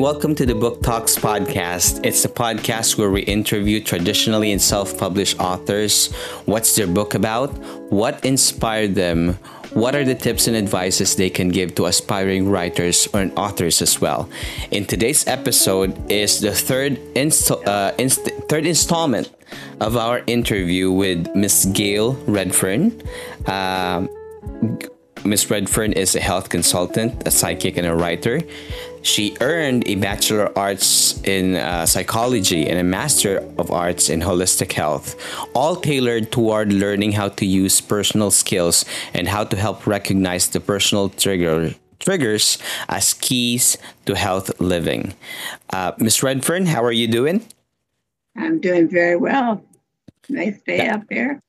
and welcome to the Book Talks podcast. It's the podcast where we interview traditionally and self published authors. What's their book about? What inspired them? What are the tips and advices they can give to aspiring writers or authors as well? In today's episode is the third uh, inst- third installment of our interview with Miss Gail Redfern. Uh, Miss Redfern is a health consultant, a psychic, and a writer. She earned a Bachelor of Arts in uh, Psychology and a Master of Arts in Holistic Health, all tailored toward learning how to use personal skills and how to help recognize the personal trigger, triggers as keys to health living. Uh, Miss Redfern, how are you doing? I'm doing very well. Nice day yeah. up there.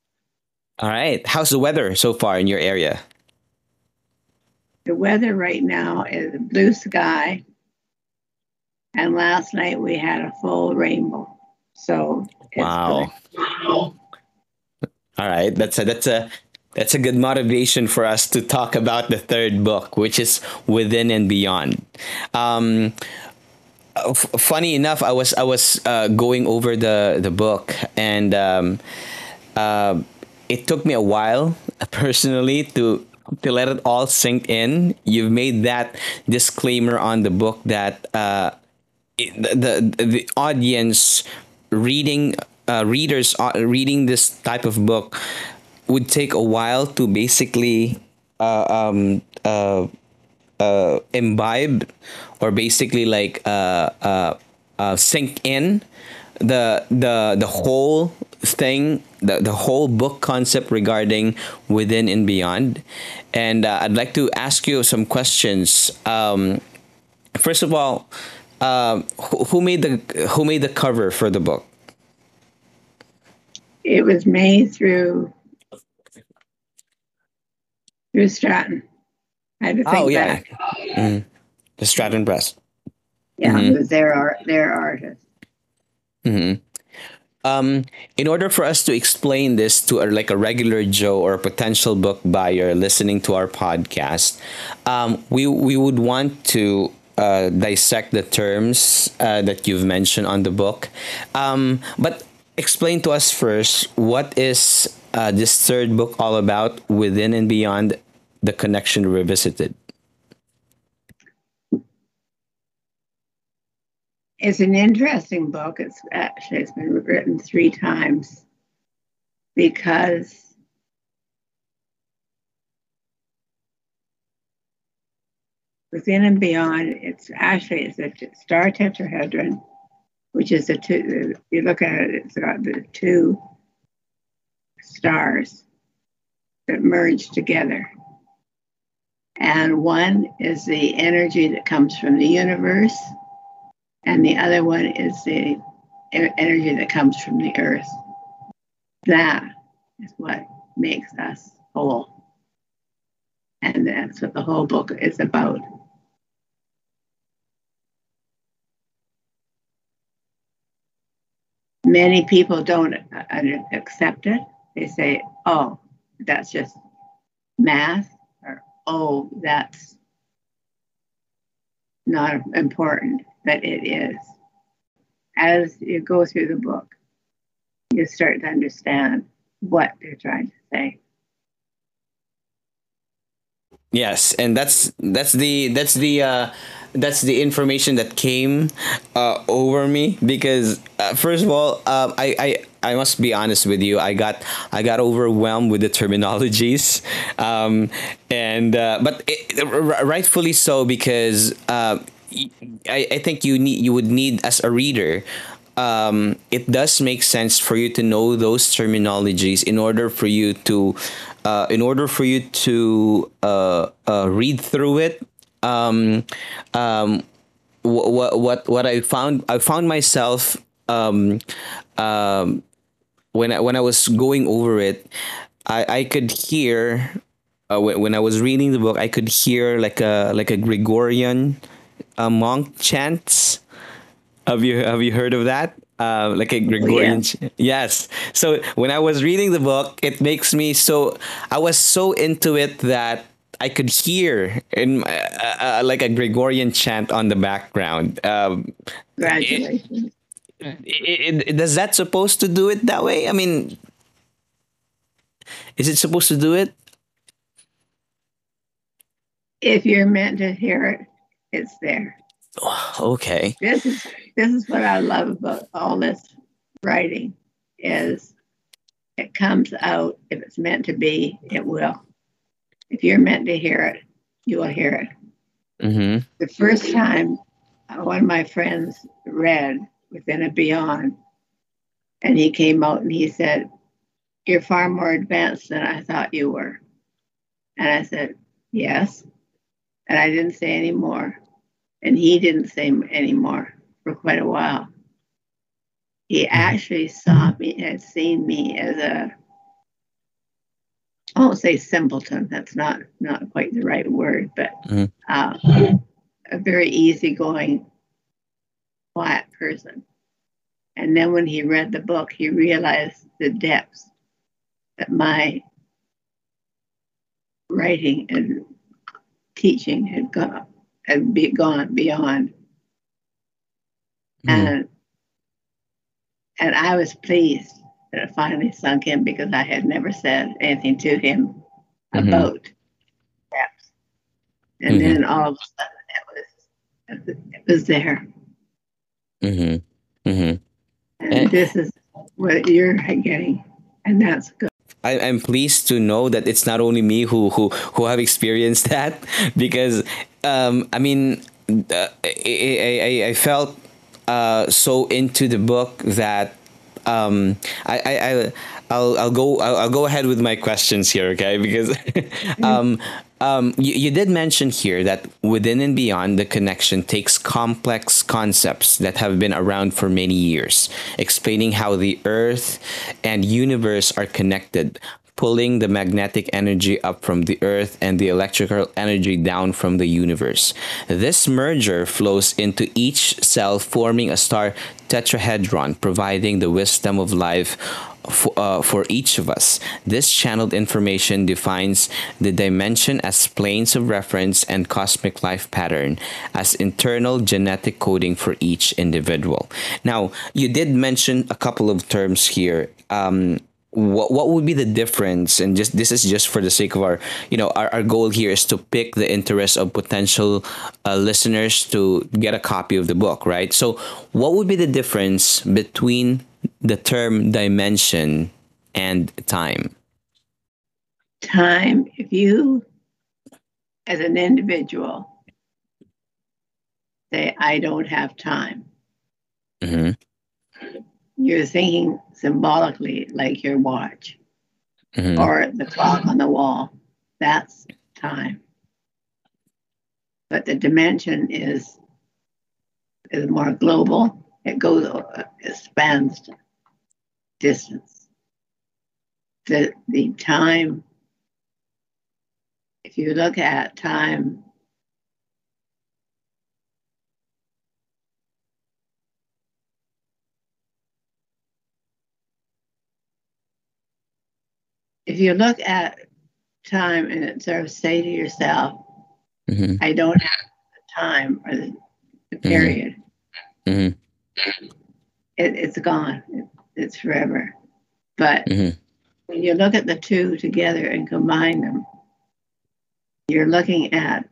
All right. How's the weather so far in your area? The weather right now is blue sky. And last night we had a full rainbow. So wow. All right. That's a that's a that's a good motivation for us to talk about the third book, which is Within and Beyond. Um, f- funny enough, I was I was uh, going over the the book, and um, uh, it took me a while personally to to let it all sink in. You've made that disclaimer on the book that uh, the, the, the audience reading uh, readers uh, reading this type of book would take a while to basically uh, um, uh, uh, imbibe or basically like uh, uh, sink in the the the whole thing the, the whole book concept regarding within and beyond. And uh, i'd like to ask you some questions. Um, first of all uh, who, who made the who made the cover for the book? It was made through through stratton. I had to think oh yeah. mm. the stratton press. Yeah mm-hmm. they're art they're artists mm-hmm um, in order for us to explain this to a, like a regular Joe or a potential book buyer listening to our podcast, um, we we would want to uh, dissect the terms uh, that you've mentioned on the book. Um, but explain to us first what is uh, this third book all about within and beyond the connection revisited. It's an interesting book. It's actually it's been written three times because within and beyond, it's actually it's a star tetrahedron, which is the two. You look at it, it's got the two stars that merge together. And one is the energy that comes from the universe, and the other one is the energy that comes from the earth. That is what makes us whole. And that's what the whole book is about. Many people don't accept it. They say, oh, that's just math, or oh, that's not important but it is. As you go through the book, you start to understand what they're trying to say. Yes, and that's that's the that's the uh, that's the information that came uh, over me because uh, first of all, um, I, I I must be honest with you. I got I got overwhelmed with the terminologies, um, and uh, but it, rightfully so because uh, I, I think you need you would need as a reader um, it does make sense for you to know those terminologies in order for you to uh, in order for you to uh, uh, read through it. Um, um, what, what what I found I found myself um, um, when I, when I was going over it I, I could hear uh, when, when I was reading the book I could hear like a like a Gregorian uh, monk chants. Have you have you heard of that? Uh, like a Gregorian. Oh, yeah. Yes. So when I was reading the book, it makes me so. I was so into it that I could hear in uh, uh, like a Gregorian chant on the background. Um, Congratulations. It, it, it, does that supposed to do it that way? I mean, is it supposed to do it? If you're meant to hear it, it's there. Okay. This is this is what I love about all this writing is it comes out if it's meant to be, it will. If you're meant to hear it, you will hear it. Mm-hmm. The first time one of my friends read Within a Beyond, and he came out and he said, You're far more advanced than I thought you were. And I said, Yes. And I didn't say any more. And he didn't say any more for quite a while. He actually saw me, had seen me as a I won't say simpleton. That's not not quite the right word, but Mhm. uh, a very easygoing, quiet person. And then when he read the book, he realized the depths that my writing and teaching had gone had be gone beyond. Mhm. And and I was pleased that it finally sunk in because I had never said anything to him Mhm. about. And Mhm. then all of a sudden it was it was there. Mm-hmm. Mm-hmm. And Eh. this is what you're getting. And that's good. I, I'm pleased to know that it's not only me who who who have experienced that because um, I mean I, I, I felt uh, so into the book that um, I, I, I I'll, I'll go I'll, I'll go ahead with my questions here okay? Because um, um, you, you did mention here that within and beyond the connection takes complex concepts that have been around for many years explaining how the earth and universe are connected pulling the magnetic energy up from the earth and the electrical energy down from the universe this merger flows into each cell forming a star tetrahedron providing the wisdom of life for, uh, for each of us. This channeled information defines the dimension as planes of reference and cosmic life pattern as internal genetic coding for each individual. Now, you did mention a couple of terms here. Um, what, what would be the difference? And just this is just for the sake of our you know our, our goal here is to pick the interest of potential uh, listeners to get a copy of the book right? So what would be the difference between the term dimension and time? Time, if you as an individual say, I don't have time, mm-hmm. you're thinking symbolically like your watch Mm-hmm. or the clock on the wall. That's time. But the dimension is is more global. It goes, it spans distance. The the time. If you look at time, if you look at time and it sort of say to yourself, Mm-hmm. I don't have the time or the, the period. Mhm. It, it's gone. It, it's forever. But Mhm. when you look at the two together and combine them, you're looking at.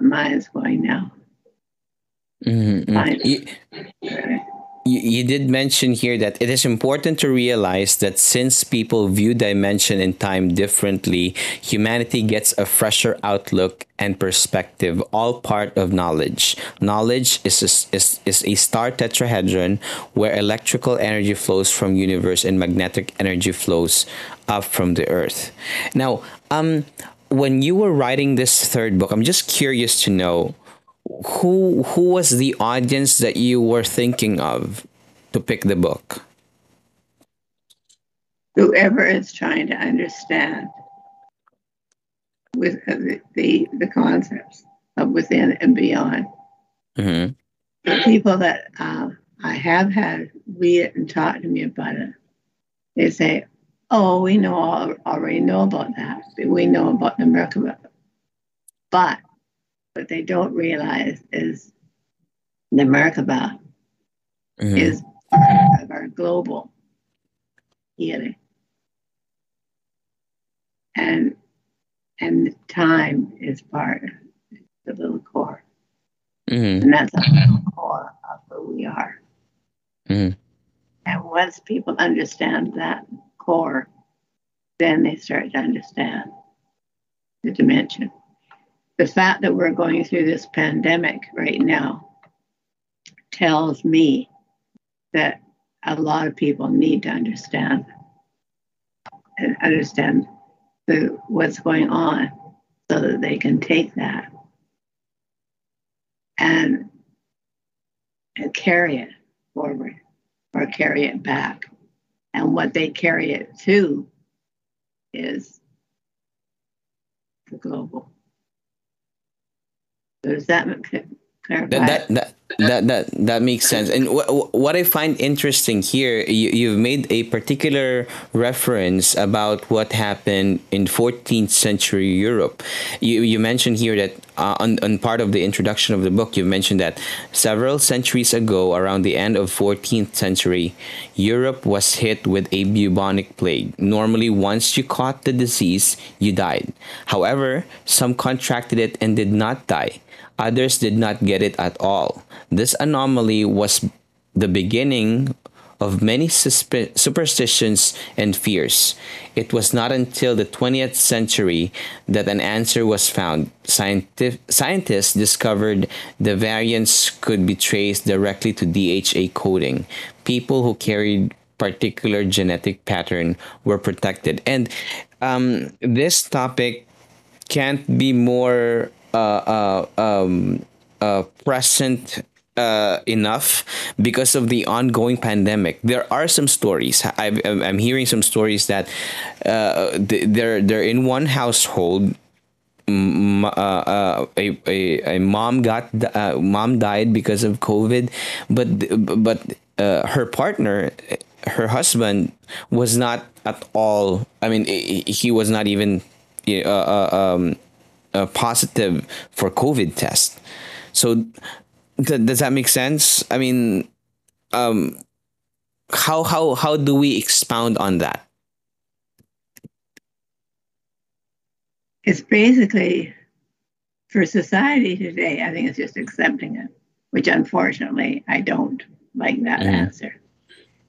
Mine is going now. Mm-hmm. Fine. You, you, did mention here that it is important to realize that since people view dimension and time differently, humanity gets a fresher outlook and perspective, all part of knowledge. Knowledge is a, is, is a star tetrahedron where electrical energy flows from universe and magnetic energy flows up from the earth. Now, um, when you were writing this third book, I'm just curious to know who who was the audience that you were thinking of to pick the book Whoever is trying to understand with the, the, the concepts of within and beyond. mm-hmm. the people that uh, I have had read it and talk to me about it, they say, Oh, we know all, already know about that. We know about the Merkaba. But what they don't realize is the Merkaba mm-hmm. is part of our global healing. And and time is part of the little core. Mm-hmm. And that's the little core of who we are. Mm-hmm. And once people understand that core, then they start to understand the dimension. The fact that we're going through this pandemic right now tells me that a lot of people need to understand and understand the, what's going on so that they can take that and, and carry it forward or carry it back. And what they carry it to is the global. Does that clarify? That, that, that, that, that, makes sense. And what, what I find interesting here, you, you've made a particular reference about what happened in 14th century Europe. You, you mentioned here that uh, on, on part of the introduction of the book, you mentioned that several centuries ago, around the end of 14th century, Europe was hit with a bubonic plague. Normally, once you caught the disease, you died. However, some contracted it and did not die. Others did not get it at all. This anomaly was the beginning of many superstitions and fears. It was not until the 20th century that an answer was found. Scientists discovered the variants could be traced directly to DNA coding. People who carried particular genetic pattern were protected. And um, this topic can't be more uh, uh, um, uh, present uh, enough because of the ongoing pandemic. There are some stories. i am hearing some stories that uh, they're they're in one household. Uh, uh, a, a, a mom got mom died because of COVID, but but her partner, her husband, was not at all. I mean, he was not even um, uh, positive for COVID test. So th- does that make sense? I mean, um, how how how do we expound on that? It's basically for society today. I think it's just accepting it, which unfortunately I don't like that mm-hmm. answer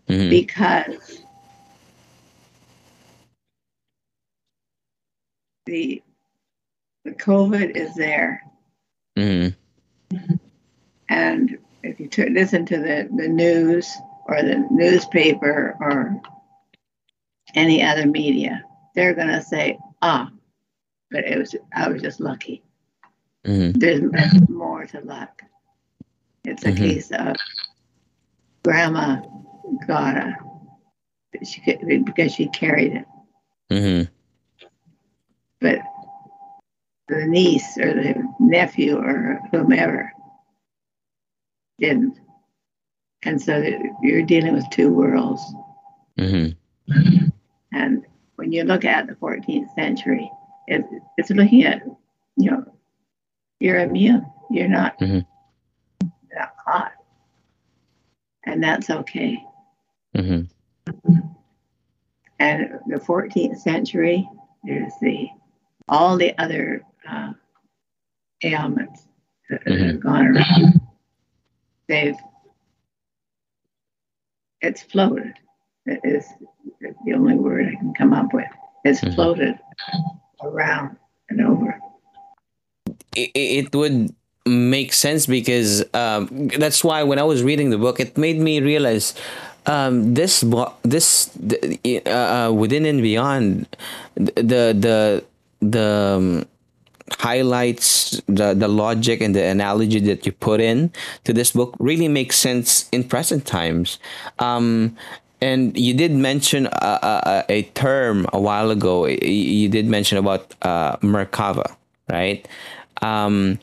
mm-hmm. because the the COVID is there. Mm-hmm. And if you t- listen to the, the news or the newspaper or any other media, they're going to say, ah, but it was I was just lucky. Mm-hmm. There's more to luck. It's a mm-hmm. case of grandma got a she, because she carried it. Mm-hmm. But the niece or the nephew or whomever didn't. And so you're dealing with two worlds. Mm-hmm. And when you look at the 14th century, it, it's looking at, you know, you're immune. You're not, mm-hmm. not caught. And that's okay. Mm-hmm. And the 14th century, there's the all the other uh, ailments that mm-hmm. have gone around they've it's floated. It is the only word I can come up with. It's mm-hmm. floated around and over. It, it would make sense because um, that's why when I was reading the book, it made me realize um, this this uh, uh, within and beyond the the the um, highlights the the logic and the analogy that you put in to this book really makes sense in present times. Um, and you did mention a, a, a, term a while ago. You did mention about uh, Merkaba, right? Um,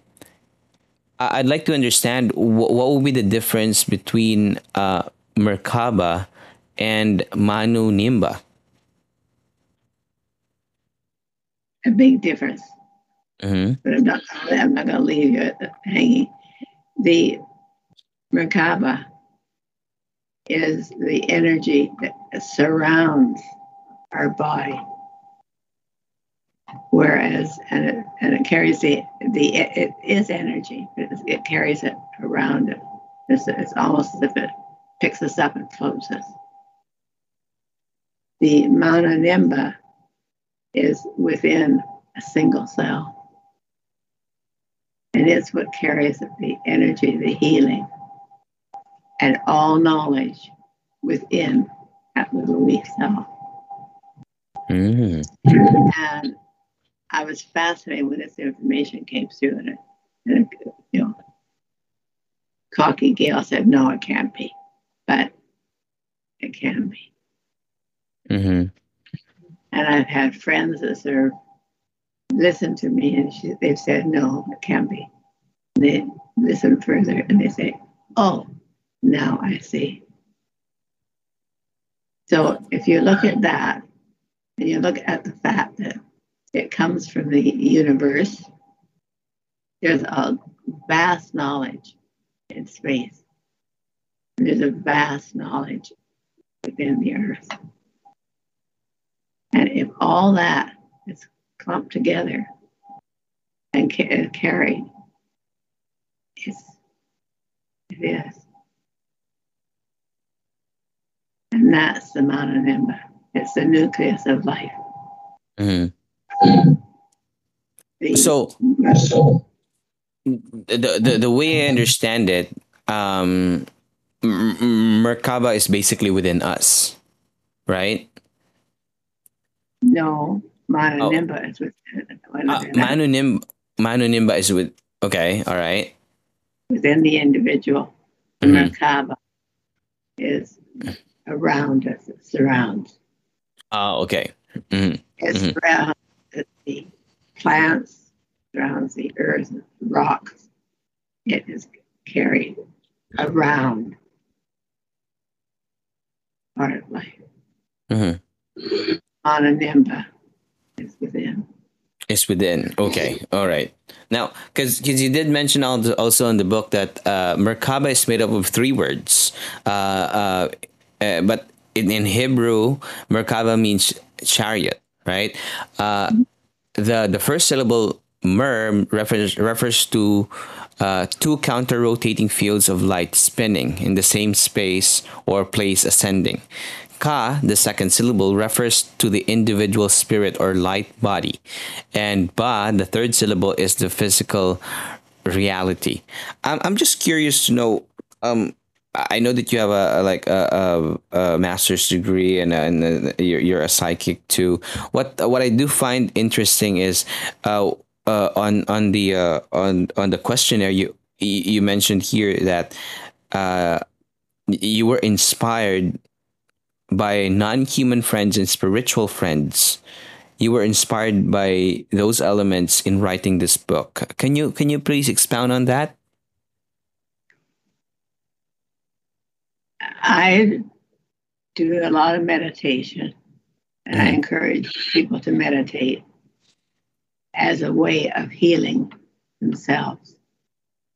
I'd like to understand what, what would be the difference between uh, Merkaba and Manu Nimba. a big difference. Mm-hmm. But I'm not, I'm not going to leave you hanging. The Merkaba is the energy that surrounds our body. Whereas, and it, and it carries the, the it is energy, but it carries it around it. It's, it's almost as if it picks us up and floats us. The Mana Nimba is within a single cell. And it's what carries the energy, the healing, and all knowledge within that little leaf cell. Mm. And I was fascinated when this information came through, and, and you know, cocky Gail said, "No, it can't be," but it can be. Mm-hmm. And I've had friends that are listened to me, and she, they've said, "No, it can't be." They listen further, and they say, "Oh, now I see." So if you look at that, and you look at the fact that it comes from the universe, there's a vast knowledge in space. There's a vast knowledge within the earth. And if all that is clumped together and ca- carried, it's, it is. And that's the Mana Nimba. It's the nucleus of life. Mm-hmm. The- So the, the the way I understand it, um, Merkaba is basically within us, right? no, Mana Oh. Nimba is within, Uh, Manu Nim Manu Nimba is with. Okay, all right. within the individual. Mhm. Merkaba is around us, it surrounds. Oh, okay. Mhm. It Mhm. surrounds the plants, surrounds the earth, rocks. It is carried around part of life. Mhm. Ananimba is within. It's within. Okay. All right. Now, because you did mention al- also in the book that uh, Merkaba is made up of three words. Uh, uh, uh, but in, in Hebrew, Merkaba means chariot, right? Uh, the the first syllable mer refers refers to uh, two counter rotating fields of light spinning in the same space or place ascending. Ka, the second syllable, refers to the individual spirit or light body. And Ba, the third syllable, is the physical reality. I'm, I'm just curious to know. Um, I know that you have a, a like a, a, a master's degree and, and uh, you're, you're a psychic too. What what I do find interesting is uh, uh, on on the uh, on on the questionnaire you you mentioned here that uh, you were inspired by non-human friends and spiritual friends you were inspired by those elements in writing this book can you can you please expound on that I do a lot of meditation, and I Mhm. encourage people to meditate as a way of healing themselves.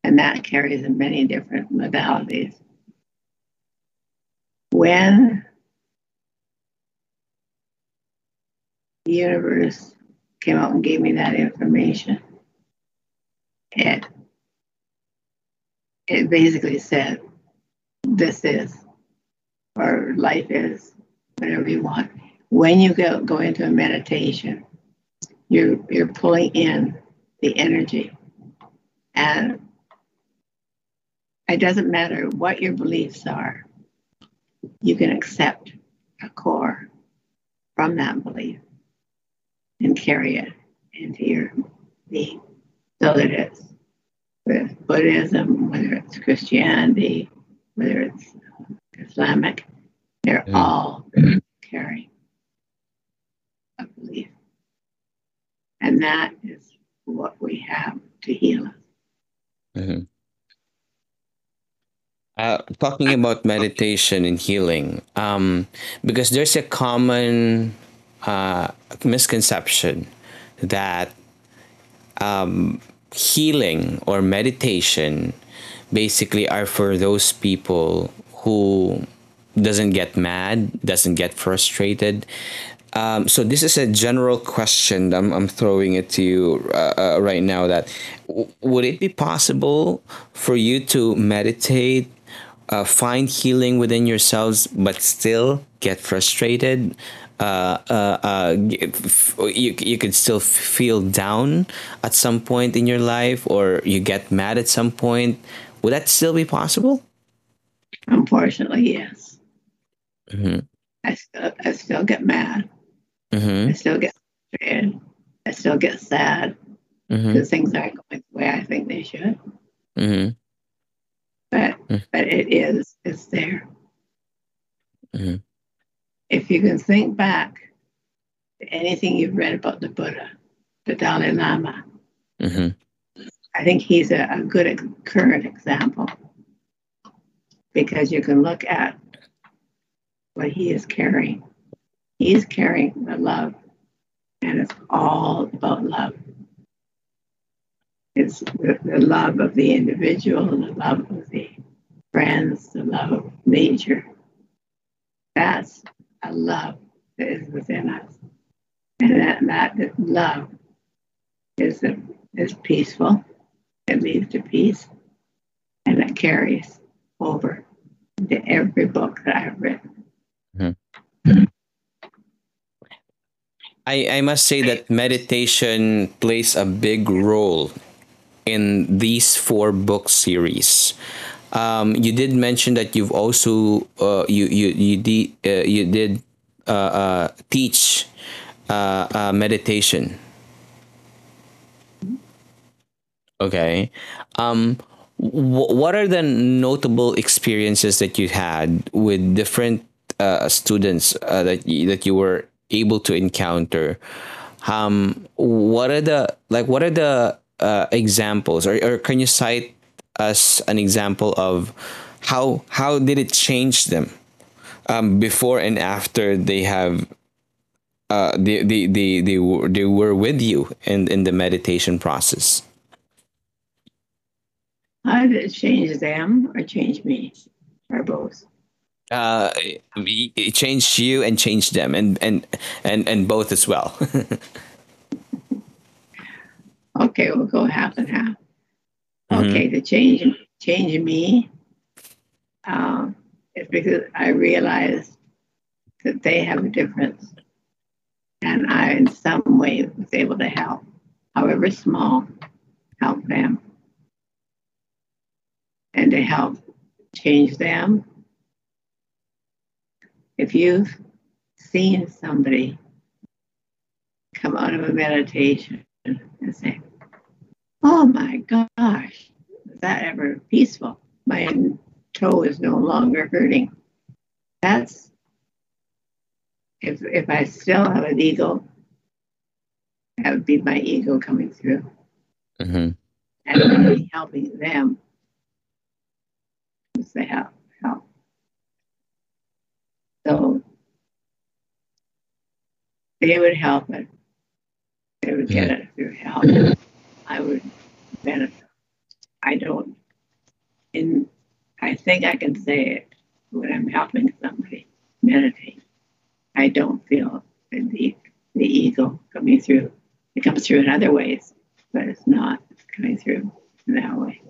And that carries in many different modalities. When the universe came out and gave me that information, it, it basically said, this is, or life is, whatever you want. When you go, go into a meditation, you're, you're pulling in the energy. And it doesn't matter what your beliefs are, you can accept a core from that belief and carry it into your being. So that it's with Buddhism, whether it's Christianity, whether it's Islamic, they're Mhm. all carrying a belief. And that is what we have to heal us. Mhm. Uh, talking about meditation and healing, um, because there's a common uh, misconception that um, healing or meditation basically are for those people who doesn't get mad, doesn't get frustrated. Um, so this is a general question. I'm, I'm throwing it to you uh, uh, right now. That w- would it be possible for you to meditate, uh, find healing within yourselves, but still get frustrated? Uh, uh, uh, you, you could still feel down at some point in your life, or you get mad at some point. Would that still be possible? Unfortunately, yes. Mm-hmm. I still, I still get mad. Mm-hmm. I still get frustrated. I still get sad mm-hmm. because things aren't going the way I think they should. Mm-hmm. But mm. but it is it's there. If you can think back to anything you've read about the Buddha, the Dalai Lama, mm-hmm. I think he's a, a good current example because you can look at what he is carrying. He's carrying the love, and it's all about love. It's the, the love of the individual, the love of the friends, the love of nature. That's a love that is within us. And that, that love is, is peaceful, it leads to peace, and it carries over to every book that I've written. I, I must say that meditation plays a big role in these four book series. Um, you did mention that you've also uh, you you you did uh, you did uh, uh teach uh, uh, meditation. Okay. Um, what are the notable experiences that you had with different uh, students that y- that you were able to encounter? Um, what are the like? What are the uh, examples, or, or can you cite us an example of how how did it change them um, before and after they have uh, they, they, they, they, were, they were with you in, in the meditation process? How did it change them or change me or both? Uh, it changed you and changed them, and and and and both as well. okay, we'll go half and half. Mm-hmm. Okay, the change change me uh, is because I realized that they have a difference, and I, in some way, was able to help, however small, help them and to help change them. If you've seen somebody come out of a meditation and say, Oh my gosh, is that ever peaceful? My toe is no longer hurting. That's if if I still have an ego, that would be my ego coming through. Mm-hmm. And helping them they have help. So they would help it. They would get it through help. I would benefit. I don't, in, I think I can say it when I'm helping somebody meditate. I don't feel the, the ego coming through. It comes through in other ways, but it's not coming through in that way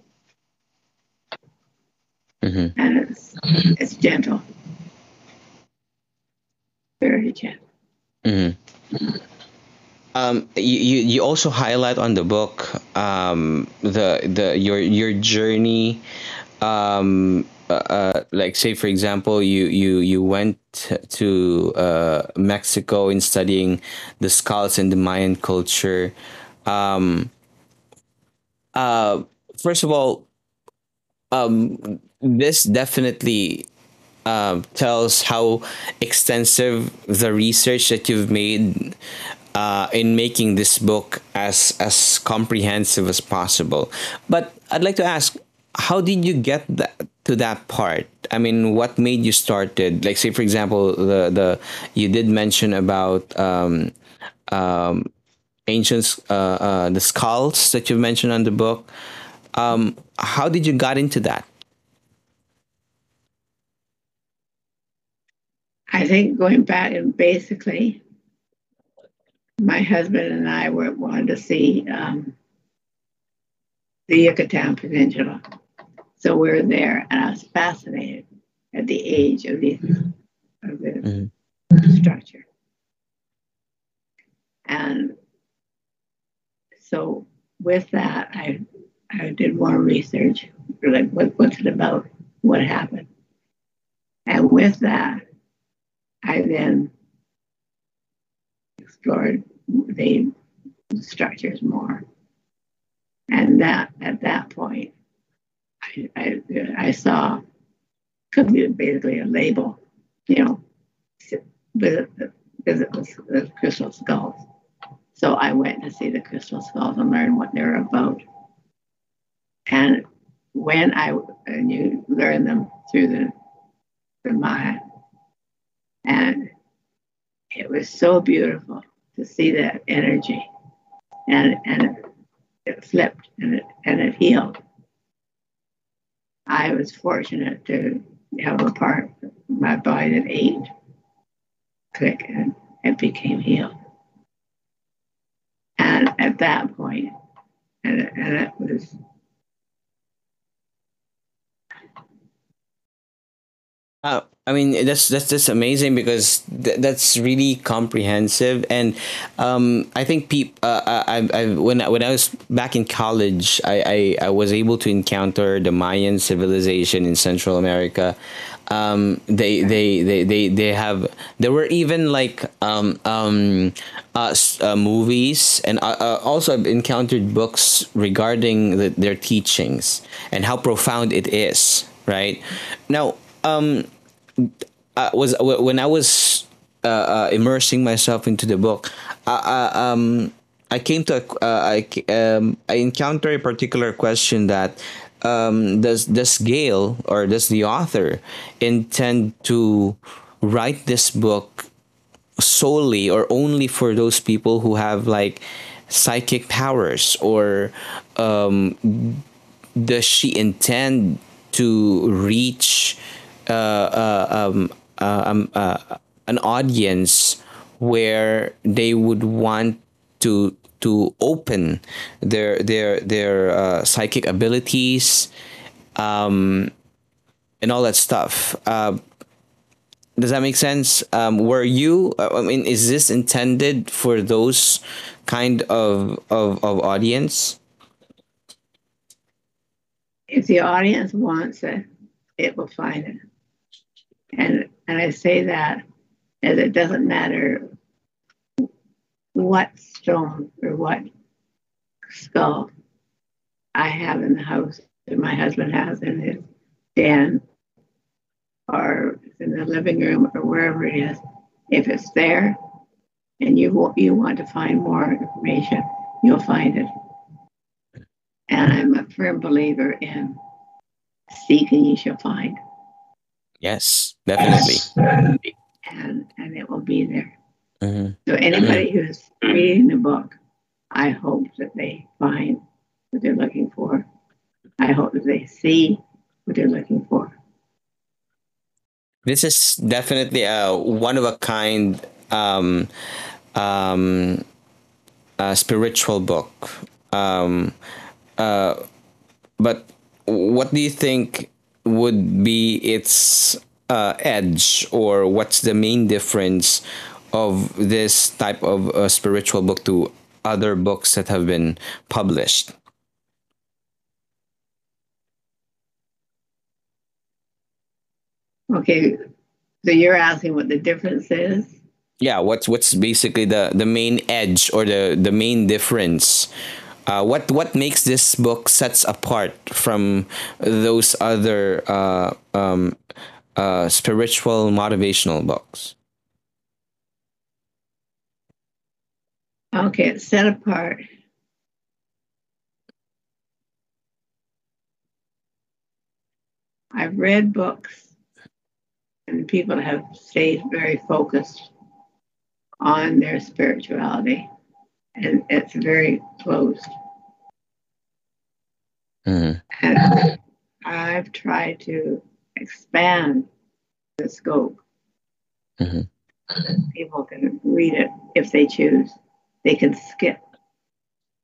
mm-hmm. and it's it's gentle, very gentle. Mm-hmm. Um, you, you also highlight on the book um, the the your your journey um, uh, uh, like say for example you you you went to uh, Mexico in studying the skulls and the Mayan culture. Um, uh, first of all um, this definitely uh, tells how extensive the research that you've made uh, in making this book as as comprehensive as possible. But I'd like to ask, how did you get that to that part? I mean, what made you started? Like, say, for example, the the you did mention about um, um, ancient uh, uh, the skulls that you mentioned on the book. Um, how did you got into that? I think going back and basically, my husband and I were wanted to see um, the Yucatan Peninsula, so we were there, and I was fascinated at the age of the of the mm-hmm. structure, and so with that, I I did more research, like what, what's it about, what happened, and with that, I then explored the structures more, and that at that point, I I, I saw could be basically a label, you know, visit visit the, the crystal skulls so I went to see the crystal skulls and learn what they're about. And when I and you learn them through the the Maya, and it was so beautiful to see that energy, and and it, flipped and it and it healed. I was fortunate to have a part of my body that ate, click, and it became healed. And at that point, and, and it was Uh, I mean that's that's just amazing because th- that's really comprehensive, and um, I think people. Uh, I, I when I, when I was back in college, I, I, I was able to encounter the Mayan civilization in Central America. Um, they, they they they they have there were even like um, um, uh, uh, movies and uh, uh, also I've encountered books regarding the, their teachings and how profound it is. Right now um, I was when I was uh, uh, immersing myself into the book, I, I um, I came to a, uh, I um, I encountered a particular question that um, does does Gail or does the author intend to write this book solely or only for those people who have like psychic powers? Or um, does she intend to reach um, uh, um, uh, an audience where they would want to to open their their their uh, psychic abilities um, and all that stuff. Uh, does that make sense? Um, were you? I mean, is this intended for those kind of of, of audience? If the audience wants it, it will find it. And, and I say that as it doesn't matter what stone or what skull I have in the house that my husband has in his den or in the living room or wherever it is. If it's there and you, you want to find more information, you'll find it. And I'm a firm believer in seeking you shall find. Yes, definitely. And and it will be there. Mm-hmm. So anybody who's reading the book, I hope that they find what they're looking for. I hope that they see what they're looking for. This is definitely a one of a kind um, um, a spiritual book. Um, uh, but what do you think would be its uh, edge or what's the main difference of this type of uh, spiritual book to other books that have been published? Okay so you're asking what the difference is? Yeah what's what's basically the the main edge or the the main difference uh, what what makes this book sets apart from those other uh, um, uh, spiritual motivational books? Okay, it's set apart. I've read books and people have stayed very focused on their spirituality and it's very closed. Mhm. And I've tried to expand the scope. Mhm. People can read it if they choose. They can skip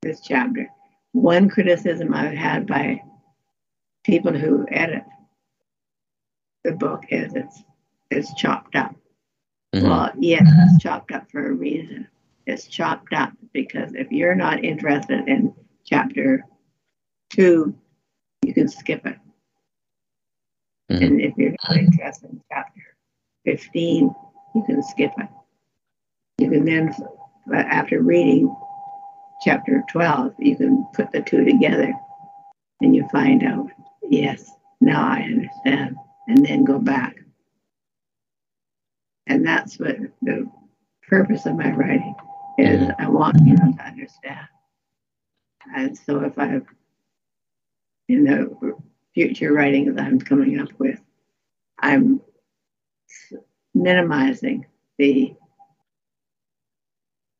this chapter. One criticism I've had by people who edit the book is it's it's chopped up. Mhm. Well, yes, it's chopped up for a reason. It's chopped up because if you're not interested in chapter two, you can skip it. Mhm. And if you're not interested in chapter 15, you can skip it. You can then, after reading chapter 12, you can put the two together and you find out, yes, now I understand, and then go back. And that's what the purpose of my writing is. Mhm. I want people to understand. And so if I, have, in the future writing that I'm coming up with, I'm minimizing the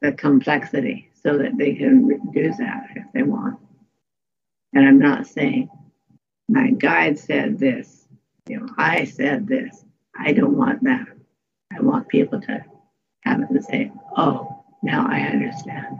the complexity so that they can do that if they want. And I'm not saying my guide said this, you know, I said this. I don't want that. I want people to have it and say, oh, now I understand.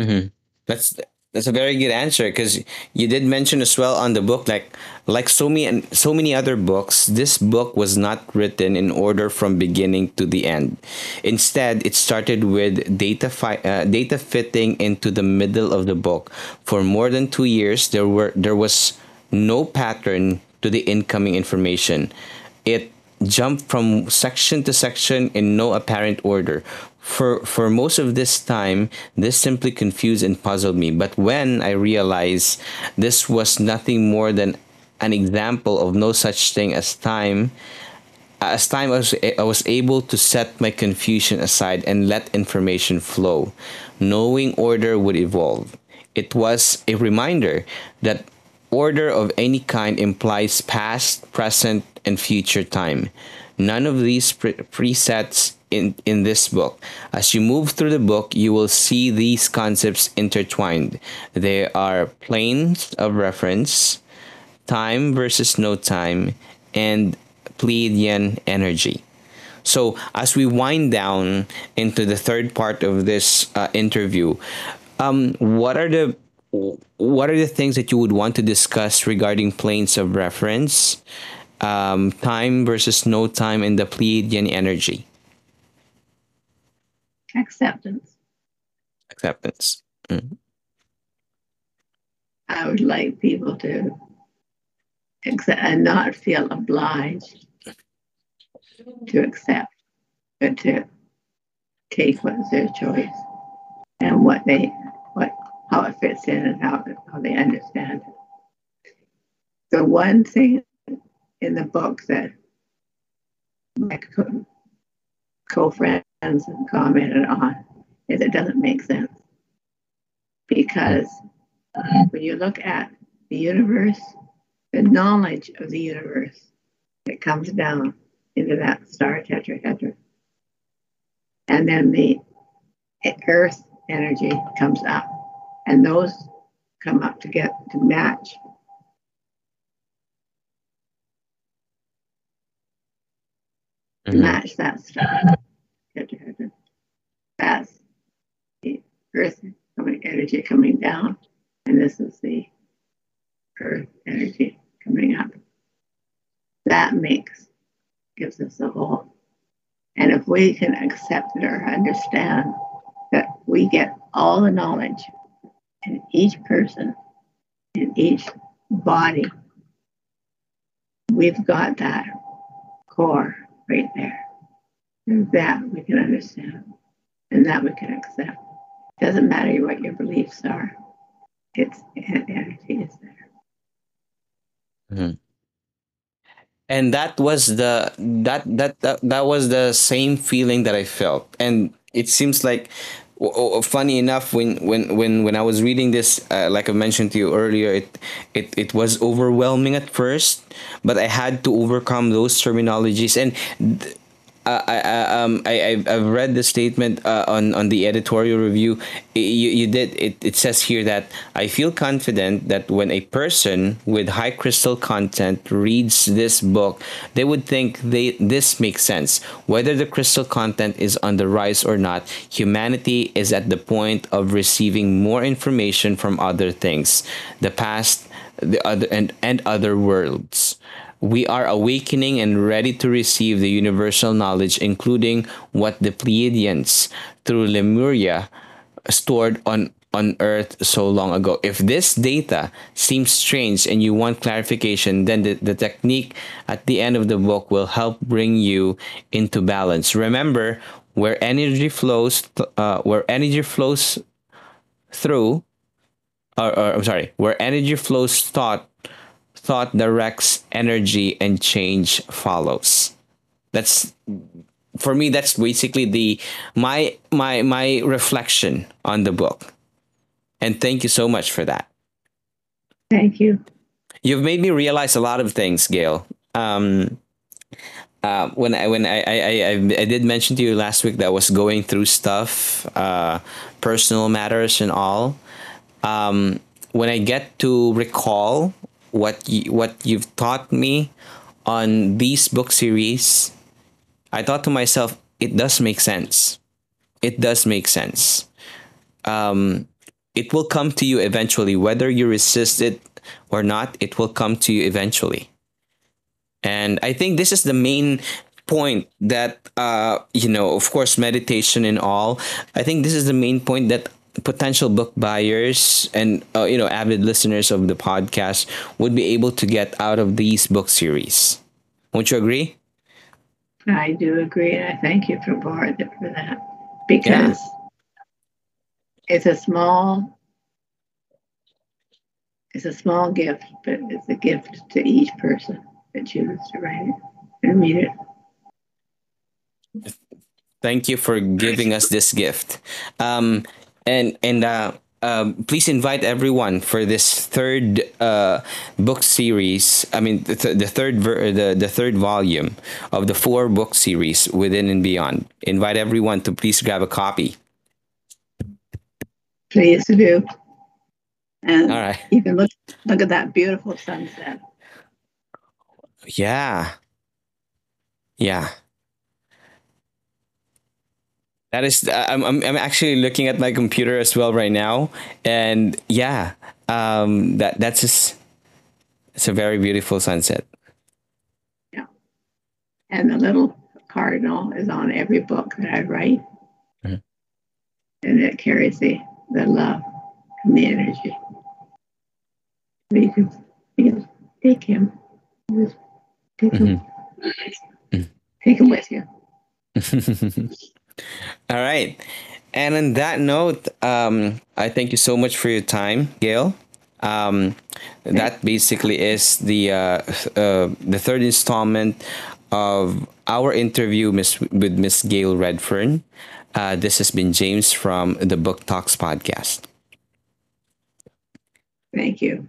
Mhm. That's that's a very good answer because you did mention as well on the book like like so many so many other books this book was not written in order from beginning to the end instead it started with data fi- uh, data fitting into the middle of the book for more than 2 years there were there was no pattern to the incoming information it jumped from section to section in no apparent order. For for most of this time, this simply confused and puzzled me. But when I realized this was nothing more than an example of no such thing as time, as time I was, I was able to set my confusion aside and let information flow, knowing order would evolve. It was a reminder that order of any kind implies past, present, and future time. None of these pre- presets in, in this book. As you move through the book, you will see these concepts intertwined. They are planes of reference, time versus no time, and Pleiadian energy. So, as we wind down into the third part of this uh, interview, um, what are the what are the things that you would want to discuss regarding planes of reference, um, time versus no time, and the Pleiadian energy Acceptance. acceptance? Mm. I would like people to accept and not feel obliged to accept, but to take what's their choice and what they how it fits in and how, how they understand it. The one thing in the book that my co- co-friends commented on is it doesn't make sense because when you look at the universe, the knowledge of the universe that comes down into that star tetrahedron, and then the earth energy comes up, and those come up to get to match. To Mhm. match that tetrahedron. That's the earth coming energy coming down, and this is the earth energy coming up. That makes gives us a whole. And if we can accept it or understand that we get all the knowledge in each person, and each body, we've got that core right there. And that we can understand and that we can accept. It Doesn't matter what your beliefs are, it's energy is there. Mm-hmm. and that was the that, that that that was the same feeling that I felt, and it seems like. Funny enough, when when when when I was reading this, uh, like I mentioned to you earlier, it it it was overwhelming at first, but I had to overcome those terminologies, and th- uh, I, I, um, I, I've, read the statement uh, on, on the editorial review. You, you did, it, it says here that I feel confident that when a person with high crystal content reads this book, they would think they this makes sense. Whether the crystal content is on the rise or not, humanity is at the point of receiving more information from other things, the past, the other, and, and other worlds we are awakening and ready to receive the universal knowledge, including what the Pleiadians through Lemuria stored on on Earth so long ago. If this data seems strange and you want clarification, then the, the technique at the end of the book will help bring you into balance. Remember, where energy flows, uh, where energy flows through, or, or I'm sorry, where energy flows thought thought directs energy and change follows. That's for me that's basically the my my my reflection on the book. And thank you so much for that. Thank you. You've made me realize a lot of things gail. Um, uh, when I when I, I, I, I did mention to you last week that I was going through stuff, uh, personal matters and all. Um, when I get to recall what you, what you've taught me on these book series, I thought to myself, it does make sense. It does make sense. Um, it will come to you eventually, whether you resist it or not. It will come to you eventually. And I think this is the main point that uh, you know, of course, meditation and all. I think this is the main point that potential book buyers and uh, you know avid listeners of the podcast would be able to get out of these book series. Won't you agree? I do agree, and I thank you for for that because yeah. it's a small it's a small gift, but it's a gift to each person that chooses to write it and read it. Thank you for giving us this gift. Um, and and uh, um, please invite everyone for this third uh, book series. I mean, the, th- the third ver- the the third volume of the four book series within and beyond. Invite everyone to please grab a copy. Please do. And All right. you can look look at that beautiful sunset. Yeah. Yeah. That is, I'm, I'm, I'm actually looking at my computer as well right now, and yeah, um, that that's just, it's a very beautiful sunset. Yeah, and the little cardinal is on every book that I write, mm-hmm. and it carries the the love and the energy. You can, you can take him, just take him, mm-hmm. take him with you. All right. And on that note, um, I thank you so much for your time, Gail. Um, that basically is the uh, uh, the third installment of our interview miss, with Miss Gail Redfern. Uh, this has been James from the Book Talks podcast. Thank you.